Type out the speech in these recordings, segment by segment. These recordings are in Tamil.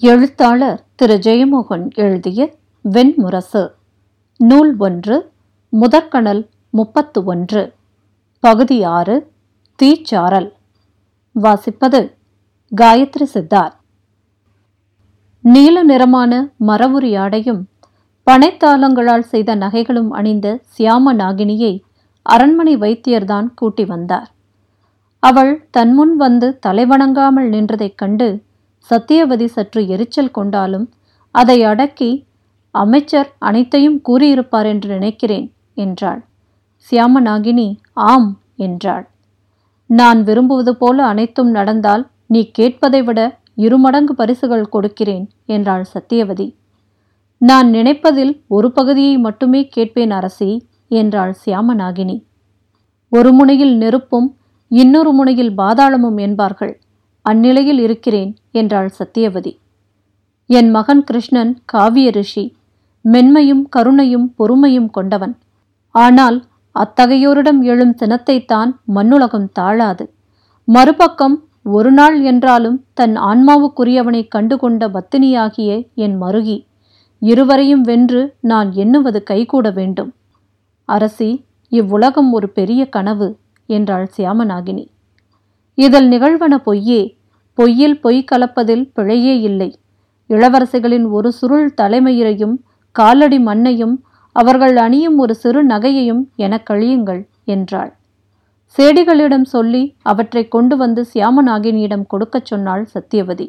எழுத்தாளர் திரு. ஜெயமோகன் எழுதிய வெண்முரசு. நூல் ஒன்று முதற்கணல் முப்பத்து ஒன்று பகுதி ஆறு தீச்சாரல் வாசிப்பது காயத்ரி சித்தார் நீல நிறமான மரவுரி ஆடையும் பனைத்தாளங்களால் செய்த நகைகளும் அணிந்த சியாம நாகினியை அரண்மனை வைத்தியர்தான் கூட்டி வந்தார். அவள் தன்முன் வந்து தலைவணங்காமல் நின்றதைக் கண்டு சத்தியவதி சற்று எரிச்சல் கொண்டாலும் அதை அடக்கி அமைச்சர் அனைத்தையும் கூறியிருப்பார் என்று நினைக்கிறேன் என்றாள். சியாமநாகினி ஆம் என்றாள். நான் விரும்புவது போல அனைத்தும் நடந்தால் நீ கேட்பதை விட இருமடங்கு பரிசுகள் கொடுக்கிறேன் என்றாள் சத்தியவதி. நான் நினைப்பதில் ஒரு பகுதியை மட்டுமே கேட்பேன் அரசி என்றாள் சியாமநாகினி. ஒரு முனையில் நெருப்பும் இன்னொரு முனையில் பாதாளமும் என்பார்கள். அந்நிலையில் இருக்கிறேன் என்றாள் சத்தியவதி என் மகன் கிருஷ்ணன் காவிய ரிஷி மென்மையும் கருணையும் பொறுமையும் கொண்டவன். ஆனால் அத்தகையோரிடம் எழும் சினத்தைத்தான் மண்ணுலகம் தாழாது. மறுபக்கம் ஒரு நாள் என்றாலும் தன் ஆன்மாவுக்குரியவனை கண்டுகொண்ட பத்தினியாகிய என் மருகி இருவரையும் வென்று நான் எண்ணுவது கைகூட வேண்டும். அரசி இவ்வுலகம் ஒரு பெரிய கனவு என்றாள் சியாமநாகினி. இதில் நிகழ்வன பொய்யே. பொய்யில் பொய் கலப்பதில் பிழையே இல்லை. இளவரசிகளின் ஒரு சுருள் தலைமயிரையும் காலடி மண்ணையும் அவர்கள் அணியும் ஒரு சிறு நகையையும் எனக் கழியுங்கள் என்றாள். சேடிகளிடம் சொல்லி அவற்றை கொண்டு வந்து சியாமநாகினியிடம் கொடுக்கச் சொன்னாள் சத்தியவதி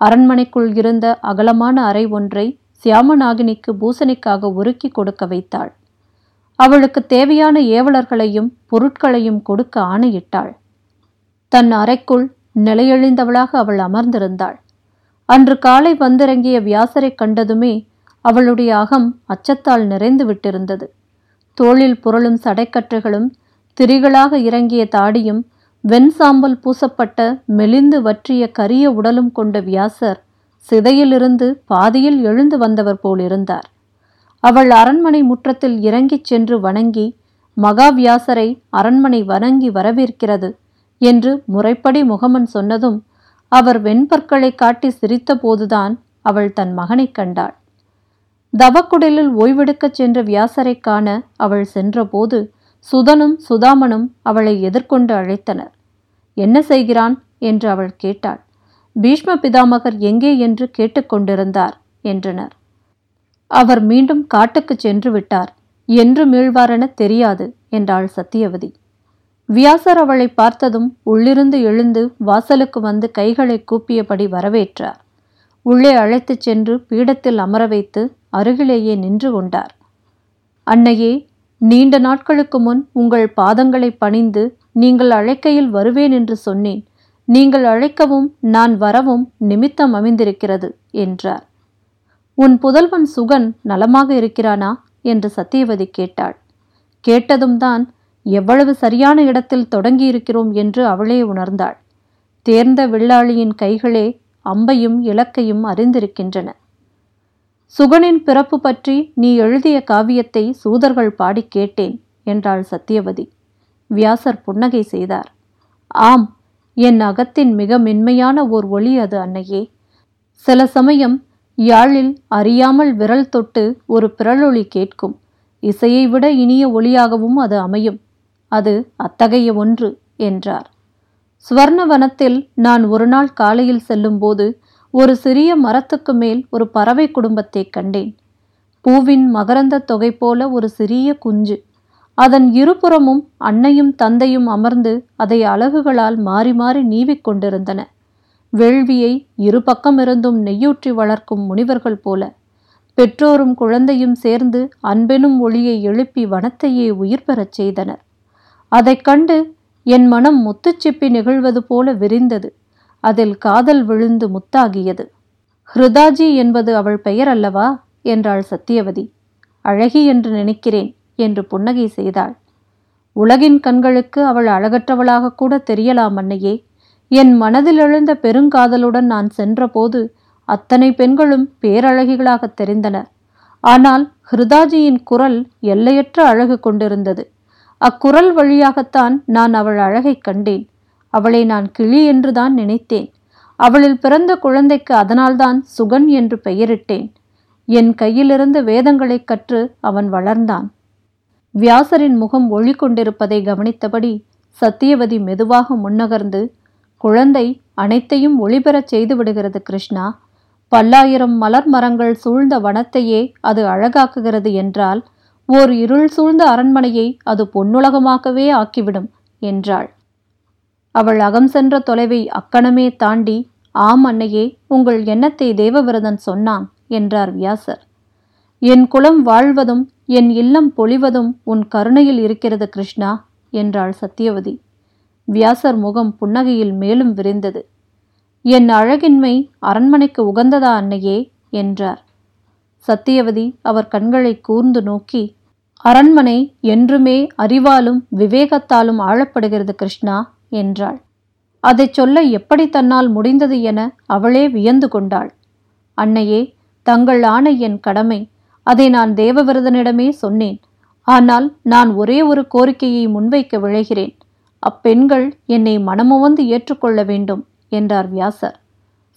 அரண்மனைக்குள் இருந்த அகலமான அறை ஒன்றை சியாமநாகினிக்கு பூசணிக்காக உருக்கி கொடுக்க வைத்தாள். அவளுக்கு தேவையான ஏவலர்களையும் பொருட்களையும் கொடுக்க ஆணையிட்டாள். தன் அறைக்குள் நிலையெழிந்தவளாக அவள் அமர்ந்திருந்தாள். அன்று காலை வந்திறங்கிய வியாசரை கண்டதுமே அவளுடைய அகம் அச்சத்தால் நிறைந்து விட்டிருந்தது. தோளில் புரளும் சடைக்கற்றுகளும் திரிகளாக இறங்கிய தாடியும் வெண் சாம்பல் பூசப்பட்ட மெலிந்து வற்றிய கரிய உடலும் கொண்ட வியாசர் சிதையிலிருந்து பாதியில் எழுந்து வந்தவர் போலிருந்தார். அவள் அரண்மனை முற்றத்தில் இறங்கிச் சென்று வணங்கி மகாவியாசரை அரண்மனை வணங்கி வரவேற்கிறது என்று முறைப்படி முகமன் சொன்னதும் அவர் வெண்பற்களை காட்டி சிரித்தபோதுதான் அவள் தன் மகனைக் கண்டாள். தவக்குடலில் ஓய்வெடுக்கச் சென்ற வியாசரைக் காண அவள் சென்றபோது சுதனும் சுதாமனும் அவளை எதிர்கொண்டு அழைத்தனர். என்ன செய்கிறான்? என்று அவள் கேட்டாள். பீஷ்ம பிதாமகர் எங்கே என்று கேட்டுக்கொண்டிருந்தார் என்றனர். அவர் மீண்டும் காட்டுக்குச் சென்று விட்டார். என்று மீழ்வாரென தெரியாது என்றாள் சத்தியவதி. வியாசர் அவளை பார்த்ததும் உள்ளிருந்து எழுந்து வாசலுக்கு வந்து கைகளை கூப்பியபடி வரவேற்றார். உள்ளே அழைத்துச் சென்று பீடத்தில் அமர வைத்து அருகிலேயே நின்று கொண்டார். அன்னையே நீண்ட நாட்களுக்கு முன் உங்கள் பாதங்களை பணிந்து நீங்கள் அழைக்கையில் வருவேன் என்று சொன்னேன். நீங்கள் அழைக்கவும் நான் வரவும் நிமித்தம் அமைந்திருக்கிறது என்றார். உன் புதல்வன் சுகன் நலமாக இருக்கிறானா? என்று சத்தியவதி கேட்டாள். கேட்டதும் தான் எவ்வளவு சரியான இடத்தில் தொடங்கியிருக்கிறோம் என்று அவளே உணர்ந்தாள். தேர்ந்த வில்லாளியின் கைகளே அம்பையும் இலக்கையும் அறிந்திருக்கின்றன. சுகனின் பிறப்பு பற்றி நீ எழுதிய காவியத்தை சூதர்கள் பாடி கேட்டேன் என்றாள் சத்தியவதி வியாசர் புன்னகை செய்தார். ஆம் என் அகத்தின் மிக மென்மையான ஓர் ஒளி அது அன்னையே. சில சமயம் யாழில் அறியாமல் விரல் தொட்டு ஒரு பிறலொளி கேட்கும். இசையை விட இனிய ஒளியாகவும் அது அமையும். அது அத்தகைய ஒன்று என்றார். சுவர்ணவனத்தில் நான் ஒரு நாள் காலையில் செல்லும்போது ஒரு சிறிய மரத்துக்கு மேல் ஒரு பறவை குடும்பத்தை கண்டேன். பூவின் மகரந்த தொகை போல ஒரு சிறிய குஞ்சு. அதன் இருபுறமும் அன்னையும் தந்தையும் அமர்ந்து அதை அலகுகளால் மாறி மாறி நீவிக் கொண்டிருந்தன. வேள்வியை இரு பக்கமிருந்தும் நெய்யூற்றி வளர்க்கும் முனிவர்கள் போல. பெற்றோரும் குழந்தையும் சேர்ந்து அன்பெனும் ஒளியை எழுப்பி வனத்தையே உயிர் பெறச் செய்தனர். அதைக் கண்டு என் மனம் முத்துச்சிப்பி நிகழ்வது போல விரிந்தது. அதில் காதல் விழுந்து முத்தாகியது. ஹிருதாஜி என்பது அவள் பெயர் அல்லவா? என்றாள் சத்தியவதி அழகி என்று நினைக்கிறேன் என்று புன்னகை செய்தாள். உலகின் கண்களுக்கு அவள் அழகற்றவளாக கூட தெரியலாம் அன்னையே. என் மனதில் எழுந்த பெருங்காதலுடன் நான் சென்றபோது அத்தனை பெண்களும் பேரழகிகளாக தெரிந்தனர். ஆனால் ஹிருதாஜியின் குரல் எல்லையற்ற அழகு கொண்டிருந்தது. அக்குரல் வழியாகத்தான் நான் அவள் அழகைக் கண்டேன். அவளை நான் கிளி என்றுதான் நினைத்தேன். அவளில் பிறந்த குழந்தைக்கு அதனால்தான் சுகன் என்று பெயரிட்டேன். என் கையிலிருந்து வேதங்களைக் கற்று அவன் வளர்ந்தான். வியாசரின் முகம் ஒளி கொண்டிருப்பதை கவனித்தபடி சத்தியவதி மெதுவாக முன்னகர்ந்து குழந்தை அனைத்தையும் ஒளிபெறச் செய்துவிடுகிறது கிருஷ்ணா. பல்லாயிரம் மலர் மரங்கள் சூழ்ந்த வனத்தையே அது அழகாக்குகிறது என்றால் ஓர் இருள் சூழ்ந்த அரண்மனையை அது பொன்னுலகமாக்கவே ஆக்கிவிடும் என்றாள். அவள் அகம் சென்ற தொலைவை அக்கணமே தாண்டி ஆம் அன்னையே உங்கள் எண்ணத்தை தேவவிரதன் சொன்னான் என்றார் வியாசர். என் குலம் வாழ்வதும் என் இல்லம் பொழிவதும் உன் கருணையில் இருக்கிறது கிருஷ்ணா என்றாள் சத்தியவதி வியாசர் முகம் புன்னகையில் மேலும் விரிந்தது. என் அழகின்மை அரண்மனைக்கு உகந்ததா அன்னையே என்றார். சத்தியவதி அவர் கண்களை கூர்ந்து நோக்கி அரண்மனை என்றுமே அறிவாலும் விவேகத்தாலும் ஆளப்படுகிறது கிருஷ்ணா என்றாள். அதைச் சொல்ல எப்படி தன்னால் முடிந்தது என அவளே வியந்து கொண்டாள். அன்னையே தங்கள் ஆணை என் கடமை அதை நான் தேவவிரதனிடமே சொன்னேன். ஆனால் நான் ஒரே ஒரு கோரிக்கையை முன்வைக்க விழைகிறேன். அப்பெண்கள் என்னை மனமுவந்து ஏற்றுக்கொள்ள வேண்டும் என்றார் வியாசர்.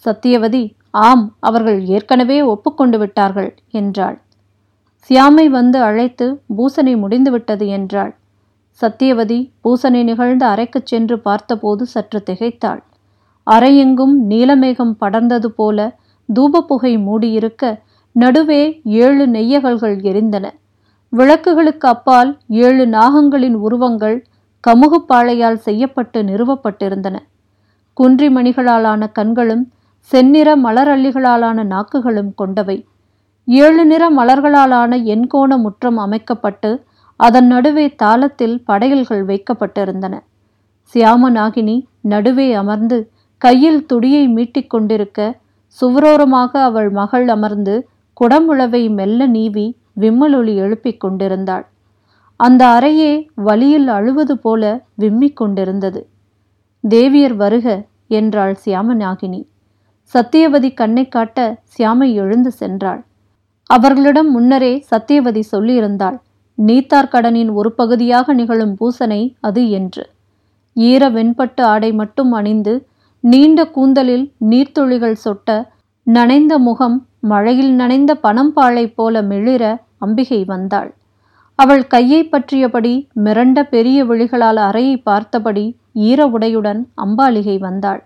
சத்தியவதி ஆம் அவர்கள் ஏற்கனவே ஒப்புக்கொண்டு விட்டார்கள் என்றாள். சியாமை வந்து அழைத்து பூசனை முடிந்துவிட்டது என்றாள். சத்தியவதி பூசனை நிகழ்ந்த அறைக்குச் சென்று பார்த்தபோது சற்று திகைத்தாள். அறையெங்கும் நீலமேகம் படர்ந்தது போல தூபப்புகை மூடியிருக்க நடுவே ஏழு நெய்யகல்கள் எரிந்தன. விளக்குகளுக்கு அப்பால் ஏழு நாகங்களின் உருவங்கள் கமுகுப்பாளையால் செய்யப்பட்டு நிறுவப்பட்டிருந்தன. குன்றிமணிகளாலான கண்களும் செந்நிற மலரள்ளிகளாலான நாக்குகளும் கொண்டவை. ஏழு நிற மலர்களாலான எண்கோண முற்றம் அமைக்கப்பட்டு அதன் நடுவே தாளத்தில் படையல்கள் வைக்கப்பட்டிருந்தன. சியாமநாகினி நடுவே அமர்ந்து கையில் துடியை மீட்டிக் கொண்டிருக்க சுவரோரமாக அவள் மகள் அமர்ந்து குடமுழவை மெல்ல நீவி விம்மலொளி எழுப்பிக் கொண்டிருந்தாள். அந்த அறையே வலியில் அழுவது போல விம்மிக் கொண்டிருந்தது. தேவியர் வருக என்றாள் சியாமநாகினி. சத்தியவதி கண்ணை காட்ட சியாமை எழுந்து சென்றாள். அவர்களிடம் முன்னரே சத்தியவதி சொல்லியிருந்தாள் நீத்தார் கடனின் ஒரு பகுதியாக நிகழும் பூசனை அது என்று. ஈர வெண்பட்டு ஆடை மட்டும் அணிந்து நீண்ட கூந்தலில் நீர்த்துளிகள் சொட்ட நனைந்த முகம் மழையில் நனைந்த பனம்பாளை போல மிளிர அம்பிகை வந்தாள். அவள் கையை பற்றியபடி மிரண்ட பெரிய விழிகளால் அறையை பார்த்தபடி ஈர உடையுடன் அம்பாலிகை வந்தாள்.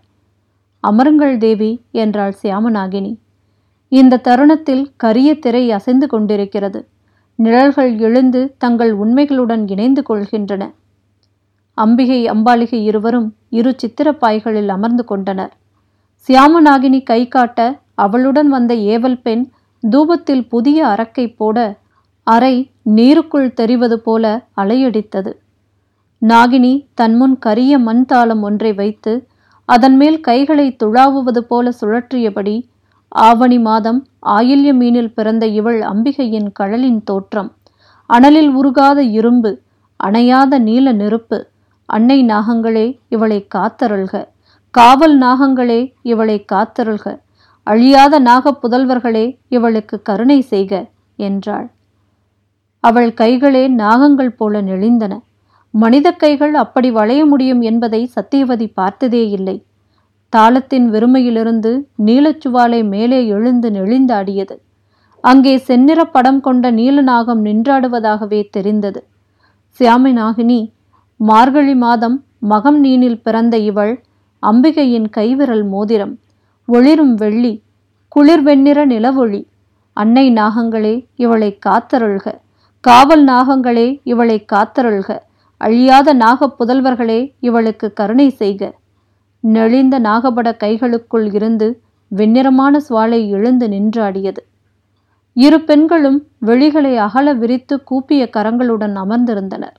அமருங்கள் தேவி என்றாள் சியாமநாகினி. இந்த தருணத்தில் கரிய திரை அசைந்து கொண்டிருக்கிறது. நிழல்கள் எழுந்து தங்கள் உண்மைகளுடன் இணைந்து கொள்கின்றன. அம்பிகை அம்பாலிகை இருவரும் இரு சித்திரப்பாய்களில் அமர்ந்து கொண்டனர். சியாமநாகினி கை காட்ட அவளுடன் வந்த ஏவல் பெண் தூபத்தில் புதிய அரக்கை போட அறை நீருக்குள் தெரிவது போல அலையடித்தது. நாகினி தன்முன் கரிய மண் தாளம் ஒன்றை வைத்து அதன் மேல் கைகளை துழாவுவது போல சுழற்றியபடி ஆவணி மாதம் ஆயில்ய மீனில் பிறந்த இவள் அம்பிகையின் கழலின் தோற்றம். அனலில் உருகாத இரும்பு அணையாத நீல நெருப்பு அன்னை நாகங்களே இவளை காத்தருள்க. காவல் நாகங்களே இவளை காத்தருள்க. அழியாத நாகப் புதல்வர்களே இவளுக்கு கருணை செய்க என்றாள். அவள் கைகளே நாகங்கள் போல நெளிந்தன. மனித கைகள் அப்படி வளைய முடியும் என்பதை சத்தியவதி பார்த்ததே இல்லை. தாளத்தின் வெறுமையிலிருந்து நீலச்சுவாலை மேலே எழுந்து நெளிந்தாடியது. அங்கே செந்நிற படம் கொண்ட நீலநாகம் நின்றாடுவதாகவே தெரிந்தது. சியாமி நாகினி மார்கழி மாதம் மகம் நீனில் பிறந்த இவள் அம்பிகையின் கைவிரல் மோதிரம் ஒளிரும் வெள்ளி குளிர் வெண்ணிற நிலவொளி அன்னை நாகங்களே இவளை காத்தருள்க காவல் நாகங்களே இவளை காத்தருள்க அழியாத நாகப் புதல்வர்களே இவளுக்கு கருணை செய்க. நெளிந்த நாகபட கைகளுக்குள் இருந்து வெண்ணிறமான சுவாலை எழுந்து நின்றாடியது. இரு பெண்களும் வெளிகளை அகல விரித்து கூப்பிய கரங்களுடன் அமர்ந்திருந்தனர்.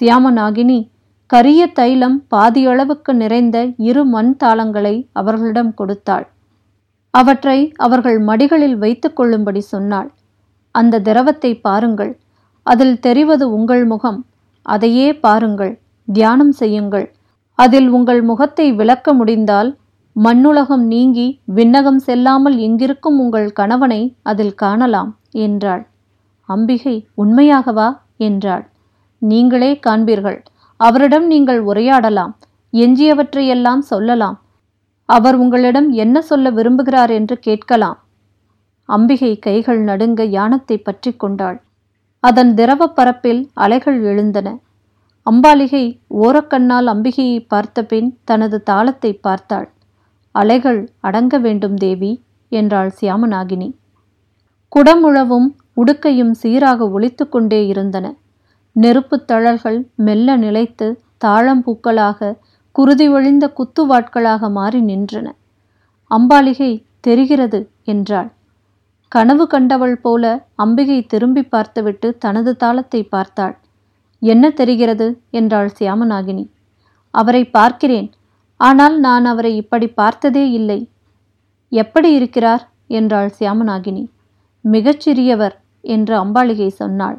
சியாமநாகினி கரிய தைலம் பாதியளவுக்கு நிறைந்த இரு மண் தாளங்களை அவர்களிடம் கொடுத்தாள். அவற்றை அவர்கள் மடிகளில் வைத்து கொள்ளும்படி சொன்னாள். அந்த திரவத்தை பாருங்கள் அதில் தெரிவது உங்கள் முகம். அதையே பாருங்கள் தியானம் செய்யுங்கள். அதில் உங்கள் முகத்தை விளக்க முடிந்தால் மண்ணுலகம் நீங்கி விண்ணகம் செல்லாமல் எங்கிருக்கும் உங்கள் கணவனை அதில் காணலாம் என்றாள். அம்பிகை உண்மையாகவா? என்றாள். நீங்களே காண்பீர்கள் அவரிடம் நீங்கள் உரையாடலாம் எஞ்சியவற்றையெல்லாம் சொல்லலாம். அவர் உங்களிடம் என்ன சொல்ல விரும்புகிறார் என்று கேட்கலாம். அம்பிகை கைகள் நடுங்க யானத்தை பற்றி கொண்டாள். அதன் திரவ பரப்பில் அலைகள் எழுந்தன. அம்பாலிகை ஓரக்கண்ணால் அம்பிகையை பார்த்தபின் தனது தாளத்தை பார்த்தாள். அலைகள் அடங்க வேண்டும் தேவி என்றாள் சியாமநாகினி குடமுழவும் உடுக்கையும் சீராக ஒழித்து கொண்டே இருந்தன. நெருப்புத் தழல்கள் மெல்ல நிலைத்து தாழம்பூக்களாக குருதி ஒழிந்த குத்துவாட்களாக மாறி நின்றன. அம்பாலிகை தெரிகிறது என்றாள். கனவு கண்டவள் போல அம்பிகை திரும்பி பார்த்துவிட்டு தனது தாளத்தை பார்த்தாள். என்ன தெரிகிறது? என்றாள் சியாமநாகினி. அவரை பார்க்கிறேன். ஆனால் நான் அவரை இப்படி பார்த்ததே இல்லை. எப்படி இருக்கிறார்? என்றாள் சியாமநாகினி. மிகச்சிறியவர் என்று அம்பாளிகை சொன்னாள்.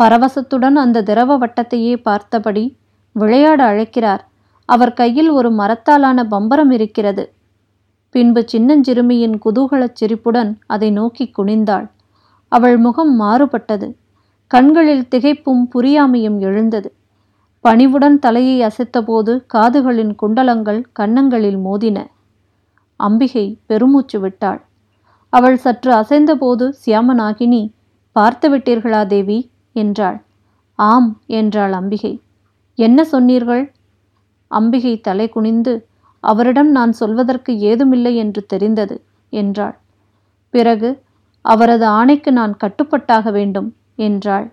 பரவசத்துடன் அந்த திரவ வட்டத்தையே பார்த்தபடி விளையாட அழைக்கிறார். அவர் கையில் ஒரு மரத்தாலான பம்பரம் இருக்கிறது. பின்பு சின்னஞ்சிறுமியின் குதூகலச் சிரிப்புடன் அதை நோக்கி குனிந்தாள். அவள் முகம் மாறுபட்டது. கண்களில் திகைப்பும் புரியாமையும் எழுந்தது. பணிவுடன் தலையை அசைத்தபோது காதுகளின் குண்டலங்கள் கன்னங்களில் மோதின. அம்பிகை பெருமூச்சு விட்டாள். அவள் சற்று அசைந்தபோது சியாமநாகினி பார்த்து விட்டீர்களா தேவி? என்றாள். ஆம் என்றாள் அம்பிகை. என்ன சொன்னீர்கள்? அம்பிகை தலை குனிந்து அவரிடம் நான் சொல்வதற்கு ஏதுமில்லை என்று தெரிந்தது என்றாள். பிறகு அவரது ஆணைக்கு நான் கட்டுப்பட்டாக வேண்டும் என்றாள்.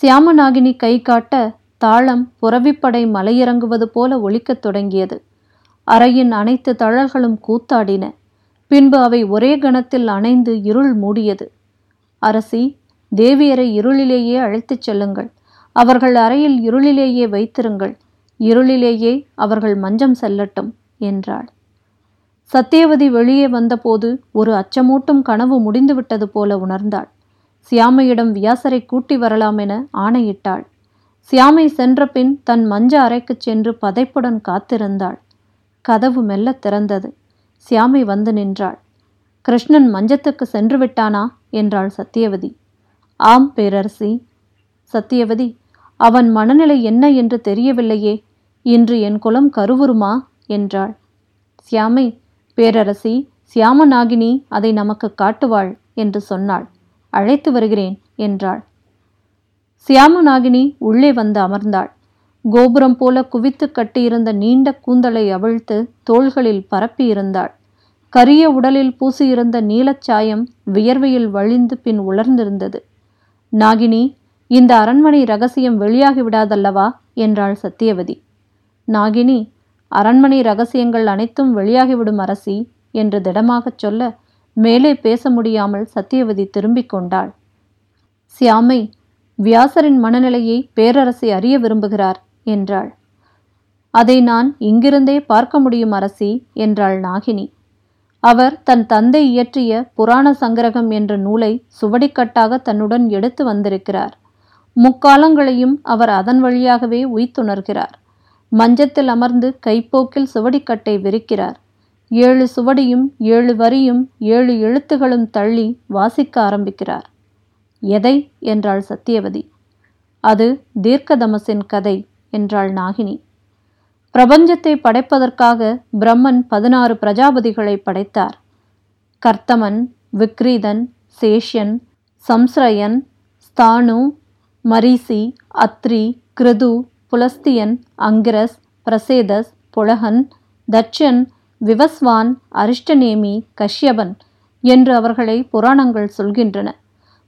சியாமநாகினி கை காட்ட தாளம் புறவிப்படை மலையிறங்குவது போல ஒலிக்கத் தொடங்கியது. அறையின் அனைத்து தழல்களும் கூத்தாடின. பின்பு அவை ஒரே கணத்தில் அணைந்து இருள் மூடியது. அரசி தேவியரை இருளிலேயே அழைத்துச் செல்லுங்கள். அவர்கள் அறையில் இருளிலேயே வைத்திருங்கள். இருளிலேயே அவர்கள் மஞ்சம் செல்லட்டும் என்றாள். சத்தியவதி வெளியே வந்தபோது ஒரு அச்சமூட்டும் கனவு முடிந்துவிட்டது போல உணர்ந்தாள். சியாமையிடம் வியாசரை கூட்டி வரலாம் என ஆணையிட்டாள். சியாமை சென்ற பின் தன் மஞ்ச அறைக்குச் சென்று பதைப்புடன் காத்திருந்தாள். கதவு மெல்ல திறந்தது. சியாமை வந்து நின்றாள். கிருஷ்ணன் மஞ்சத்துக்கு சென்று விட்டானா என்றாள் சத்தியவதி ஆம் பேரரசி. சத்தியவதி அவன் மனநிலை என்ன என்று தெரியவில்லையே. இன்று என் குலம் கருவுருமா என்றாள். சியாமை பேரரசி சியாமநாகினி அதை நமக்கு காட்டுவாள் என்று சொன்னாள். அழைத்து வருகிறேன் என்றாள். சியாமநாகினி உள்ளே வந்து அமர்ந்தாள். கோபுரம் போல குவித்து கட்டியிருந்த நீண்ட கூந்தலை அவிழ்த்து தோள்களில் பரப்பியிருந்தாள். கரிய உடலில் பூசியிருந்த நீலச்சாயம் வியர்வையில் வழிந்து பின் உலர்ந்திருந்தது. நாகினி இந்த அரண்மனை ரகசியம் வெளியாகி விடாதல்லவா? என்றாள் சத்தியவதி. நாகினி அரண்மனை ரகசியங்கள் அனைத்தும் வெளியாகிவிடும் அரசி என்று திடமாகச் சொல்ல மேலே பேச முடியாமல் சத்தியவதி திரும்பிக் கொண்டாள். சியாமை வியாசரின் மனநிலையை பேரரசி அறிய விரும்புகிறார் என்றாள். அதை நான் இங்கிருந்தே பார்க்க முடியும் அரசி என்றாள் நாகினி. அவர் தன் தந்தை இயற்றிய புராண சங்கிரகம் என்ற நூலை சுவடிக்கட்டாக தன்னுடன் எடுத்து வந்திருக்கிறார். முக்காலங்களையும் அவர் அதன் வழியாகவே உய்த்துணர்கிறார். மஞ்சத்தில் அமர்ந்து கைப்போக்கில் சுவடிக்கட்டை விரிக்கிறார். ஏழு சுவடியும் ஏழு வரியும் ஏழு எழுத்துகளும் தள்ளி வாசிக்க ஆரம்பிக்கிறார். எதை? என்றாள் சத்தியவதி அது தீர்க்கதமசின் கதை என்றாள் நாகினி. பிரபஞ்சத்தை படைப்பதற்காக பிரம்மன் பதினாறு பிரஜாபதிகளை படைத்தார். கர்த்தமன் விக்ரீதன் சேஷ்யன் சம்ஸ்ரயன் ஸ்தானு மரீசி அத்ரி கிருது புலஸ்தியன் அங்கிரஸ் பிரசேதஸ் புலகன் தட்சன் விவஸ்வான் அரிஷ்டநேமி கஷ்யபன் என்று அவர்களை புராணங்கள் சொல்கின்றன.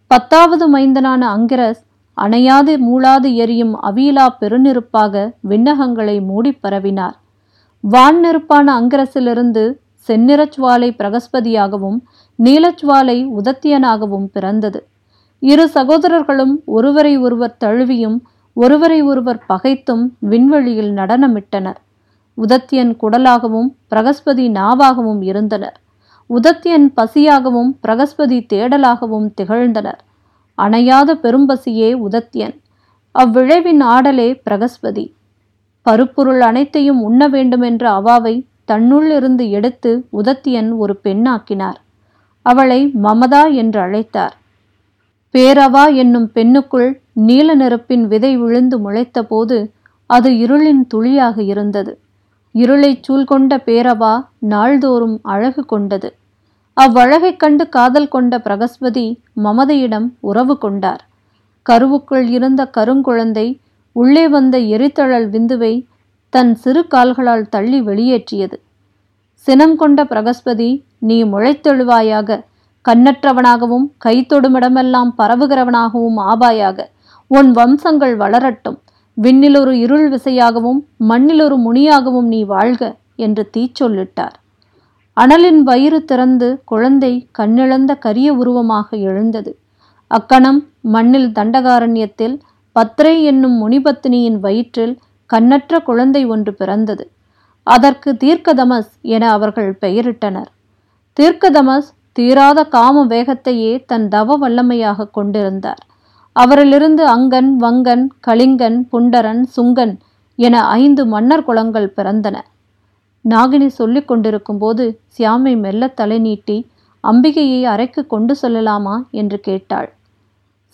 பத்தாவது மைந்தனான அங்கிரஸ் அணையாது மூளாது எரியும் அவியலா பெருநெருப்பாக விண்ணகங்களை மூடி பரவினார். வான் நெருப்பான அங்கிரசிலிருந்து செந்நிறச்சுவாலை பிரகஸ்பதியாகவும் நீலச்சுவாலை உதத்தியனாகவும் பிறந்தது. இரு சகோதரர்களும் ஒருவரை ஒருவர் தழுவியும் ஒருவரை ஒருவர் பகைத்தும் விண்வெளியில் நடனமிட்டனர். உதத்தியன் குடலாகவும் பிரகஸ்பதி நாவாகவும் இருந்தனர். உதத்தியன் பசியாகவும் பிரகஸ்பதி தேடலாகவும் திகழ்ந்தனர். அணையாத பெரும்பசியே உதத்தியன். அவ்விழைவின் ஆடலே பிரகஸ்பதி. பருப்பொருள் அனைத்தையும் உண்ண வேண்டுமென்ற அவாவை தன்னுள் இருந்து எடுத்து உதத்தியன் ஒரு பெண்ணாக்கினார். அவளை மமதா என்று அழைத்தார். பேரவா என்னும் பெண்ணுக்குள் நீல நெருப்பின் விதை விழுந்து முளைத்தபோது அது இருளின் துளியாக இருந்தது. இருளைச் சூழ்கொண்ட பேரவா நாள்தோறும் அழகு கொண்டது. அவ்வழகைக் கண்டு காதல் கொண்ட பிரகஸ்பதி மமதையிடம் உறவு கொண்டார். கருவுக்குள் இருந்த கருங்குழந்தை உள்ளே வந்த எரித்தழல் விந்துவை தன் சிறு கால்களால் தள்ளி வெளியேற்றியது. சினம் கொண்ட பிரகஸ்பதி நீ முளைத்தெழுவாயாக கண்ணற்றவனாகவும் கை தொடுமிடமெல்லாம் பரவுகிறவனாகவும் ஆபாயாக உன் வம்சங்கள் வளரட்டும். விண்ணிலொரு இருள் விசையாகவும் மண்ணிலொரு முனியாகவும் நீ வாழ்க என்று தீச்சொல்லிட்டார். அனலின் வயிறு திறந்து குழந்தை கண்ணிழந்த கரிய உருவமாக எழுந்தது. அக்கணம் மண்ணில் தண்டகாரண்யத்தில் பத்ரை என்னும் முனிபத்தினியின் வயிற்றில் கண்ணற்ற குழந்தை ஒன்று பிறந்தது. அதற்கு தீர்க்கதமஸ் என அவர்கள் பெயரிட்டனர். தீர்க்கதமஸ் தீராத காம வேகத்தையே தன் தவ வல்லமையாக கொண்டிருந்தார். அவரிலிருந்து அங்கன் வங்கன் கலிங்கன் புண்டரன் சுங்கன் என ஐந்து மன்னர் குலங்கள் பிறந்தன. நாகினி சொல்லிக் கொண்டிருக்கும் போது சியாமை மெல்ல தலை நீட்டி அம்பிகையை அறைக்கு கொண்டு செல்லலாமா? என்று கேட்டாள்.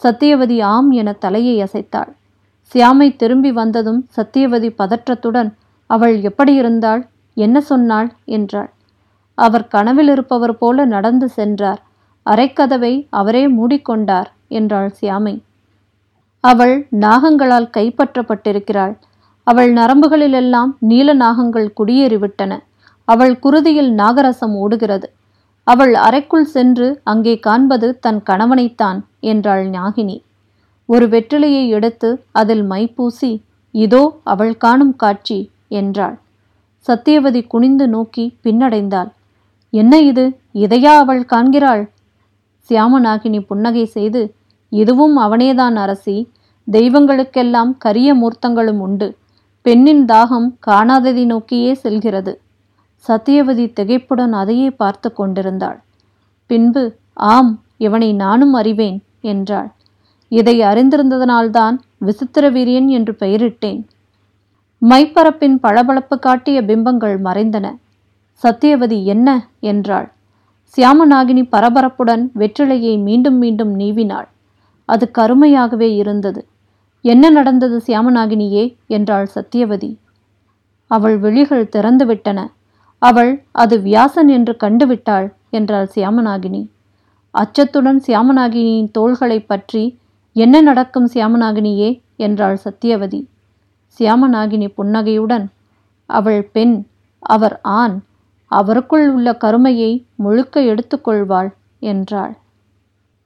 சத்தியவதி ஆம் என தலையை அசைத்தாள். சியாமை திரும்பி வந்ததும் சத்தியவதி பதற்றத்துடன் அவள் எப்படி இருந்தாள் என்ன சொன்னாள்? என்றாள். அவர் கனவில் இருப்பவர் போல நடந்து சென்றார். அரைக்கதவை அவரே மூடிக்கொண்டார் என்றாள் சியாமை. அவள் நாகங்களால் கைப்பற்றப்பட்டிருக்கிறாள். அவள் நரம்புகளிலெல்லாம் நீல நாகங்கள் குடியேறிவிட்டன. அவள் குருதியில் நாகரசம் ஓடுகிறது. அவள் அறைக்குள் சென்று அங்கே காண்பது தன் கணவனைத்தான் என்றாள் ஞாகினி. ஒரு வெற்றிலையை எடுத்து அதில் மைப்பூசி இதோ அவள் காணும் காட்சி என்றாள். சத்தியவதி குனிந்து நோக்கி பின்னடைந்தாள். என்ன இது? இதையா அவள் காண்கிறாள்? சியாமநாகினி புன்னகை செய்து இதுவும் அவனேதான் அரசி. தெய்வங்களுக்கெல்லாம் கரிய மூர்த்தங்களும் உண்டு. பெண்ணின் தாகம் காணாததை நோக்கியே செல்கிறது. சத்தியவதி திகைப்புடன் அதையே பார்த்து கொண்டிருந்தாள். பின்பு ஆம் இவனை நானும் அறிவேன் என்றாள். இதை அறிந்திருந்ததனால்தான் விசித்திர வீரியன் என்று பெயரிட்டேன். மைப்பரப்பின் பளபளப்பு காட்டிய பிம்பங்கள் மறைந்தன. சத்தியவதி என்ன? என்றாள். சியாமநாகினி பரபரப்புடன் வெற்றிலையை மீண்டும் மீண்டும் நீவினாள். அது கருமையாகவே இருந்தது. என்ன நடந்தது சியாமநாகினியே? என்றாள் சத்தியவதி அவள் விழிகள் திறந்துவிட்டன அவள் அது வியாசன் என்று கண்டுவிட்டாள் என்றாள் சியாமநாகினி. அச்சத்துடன் சியாமநாகினியின் தோள்களை பற்றி என்ன நடக்கும் சியாமநாகினியே? என்றாள் சத்தியவதி சியாமநாகினி புன்னகையுடன் அவள் பெண் அவர் ஆண் அவருக்குள் உள்ள கருமையை முழுக்க எடுத்துக்கொள்வாள் என்றாள்.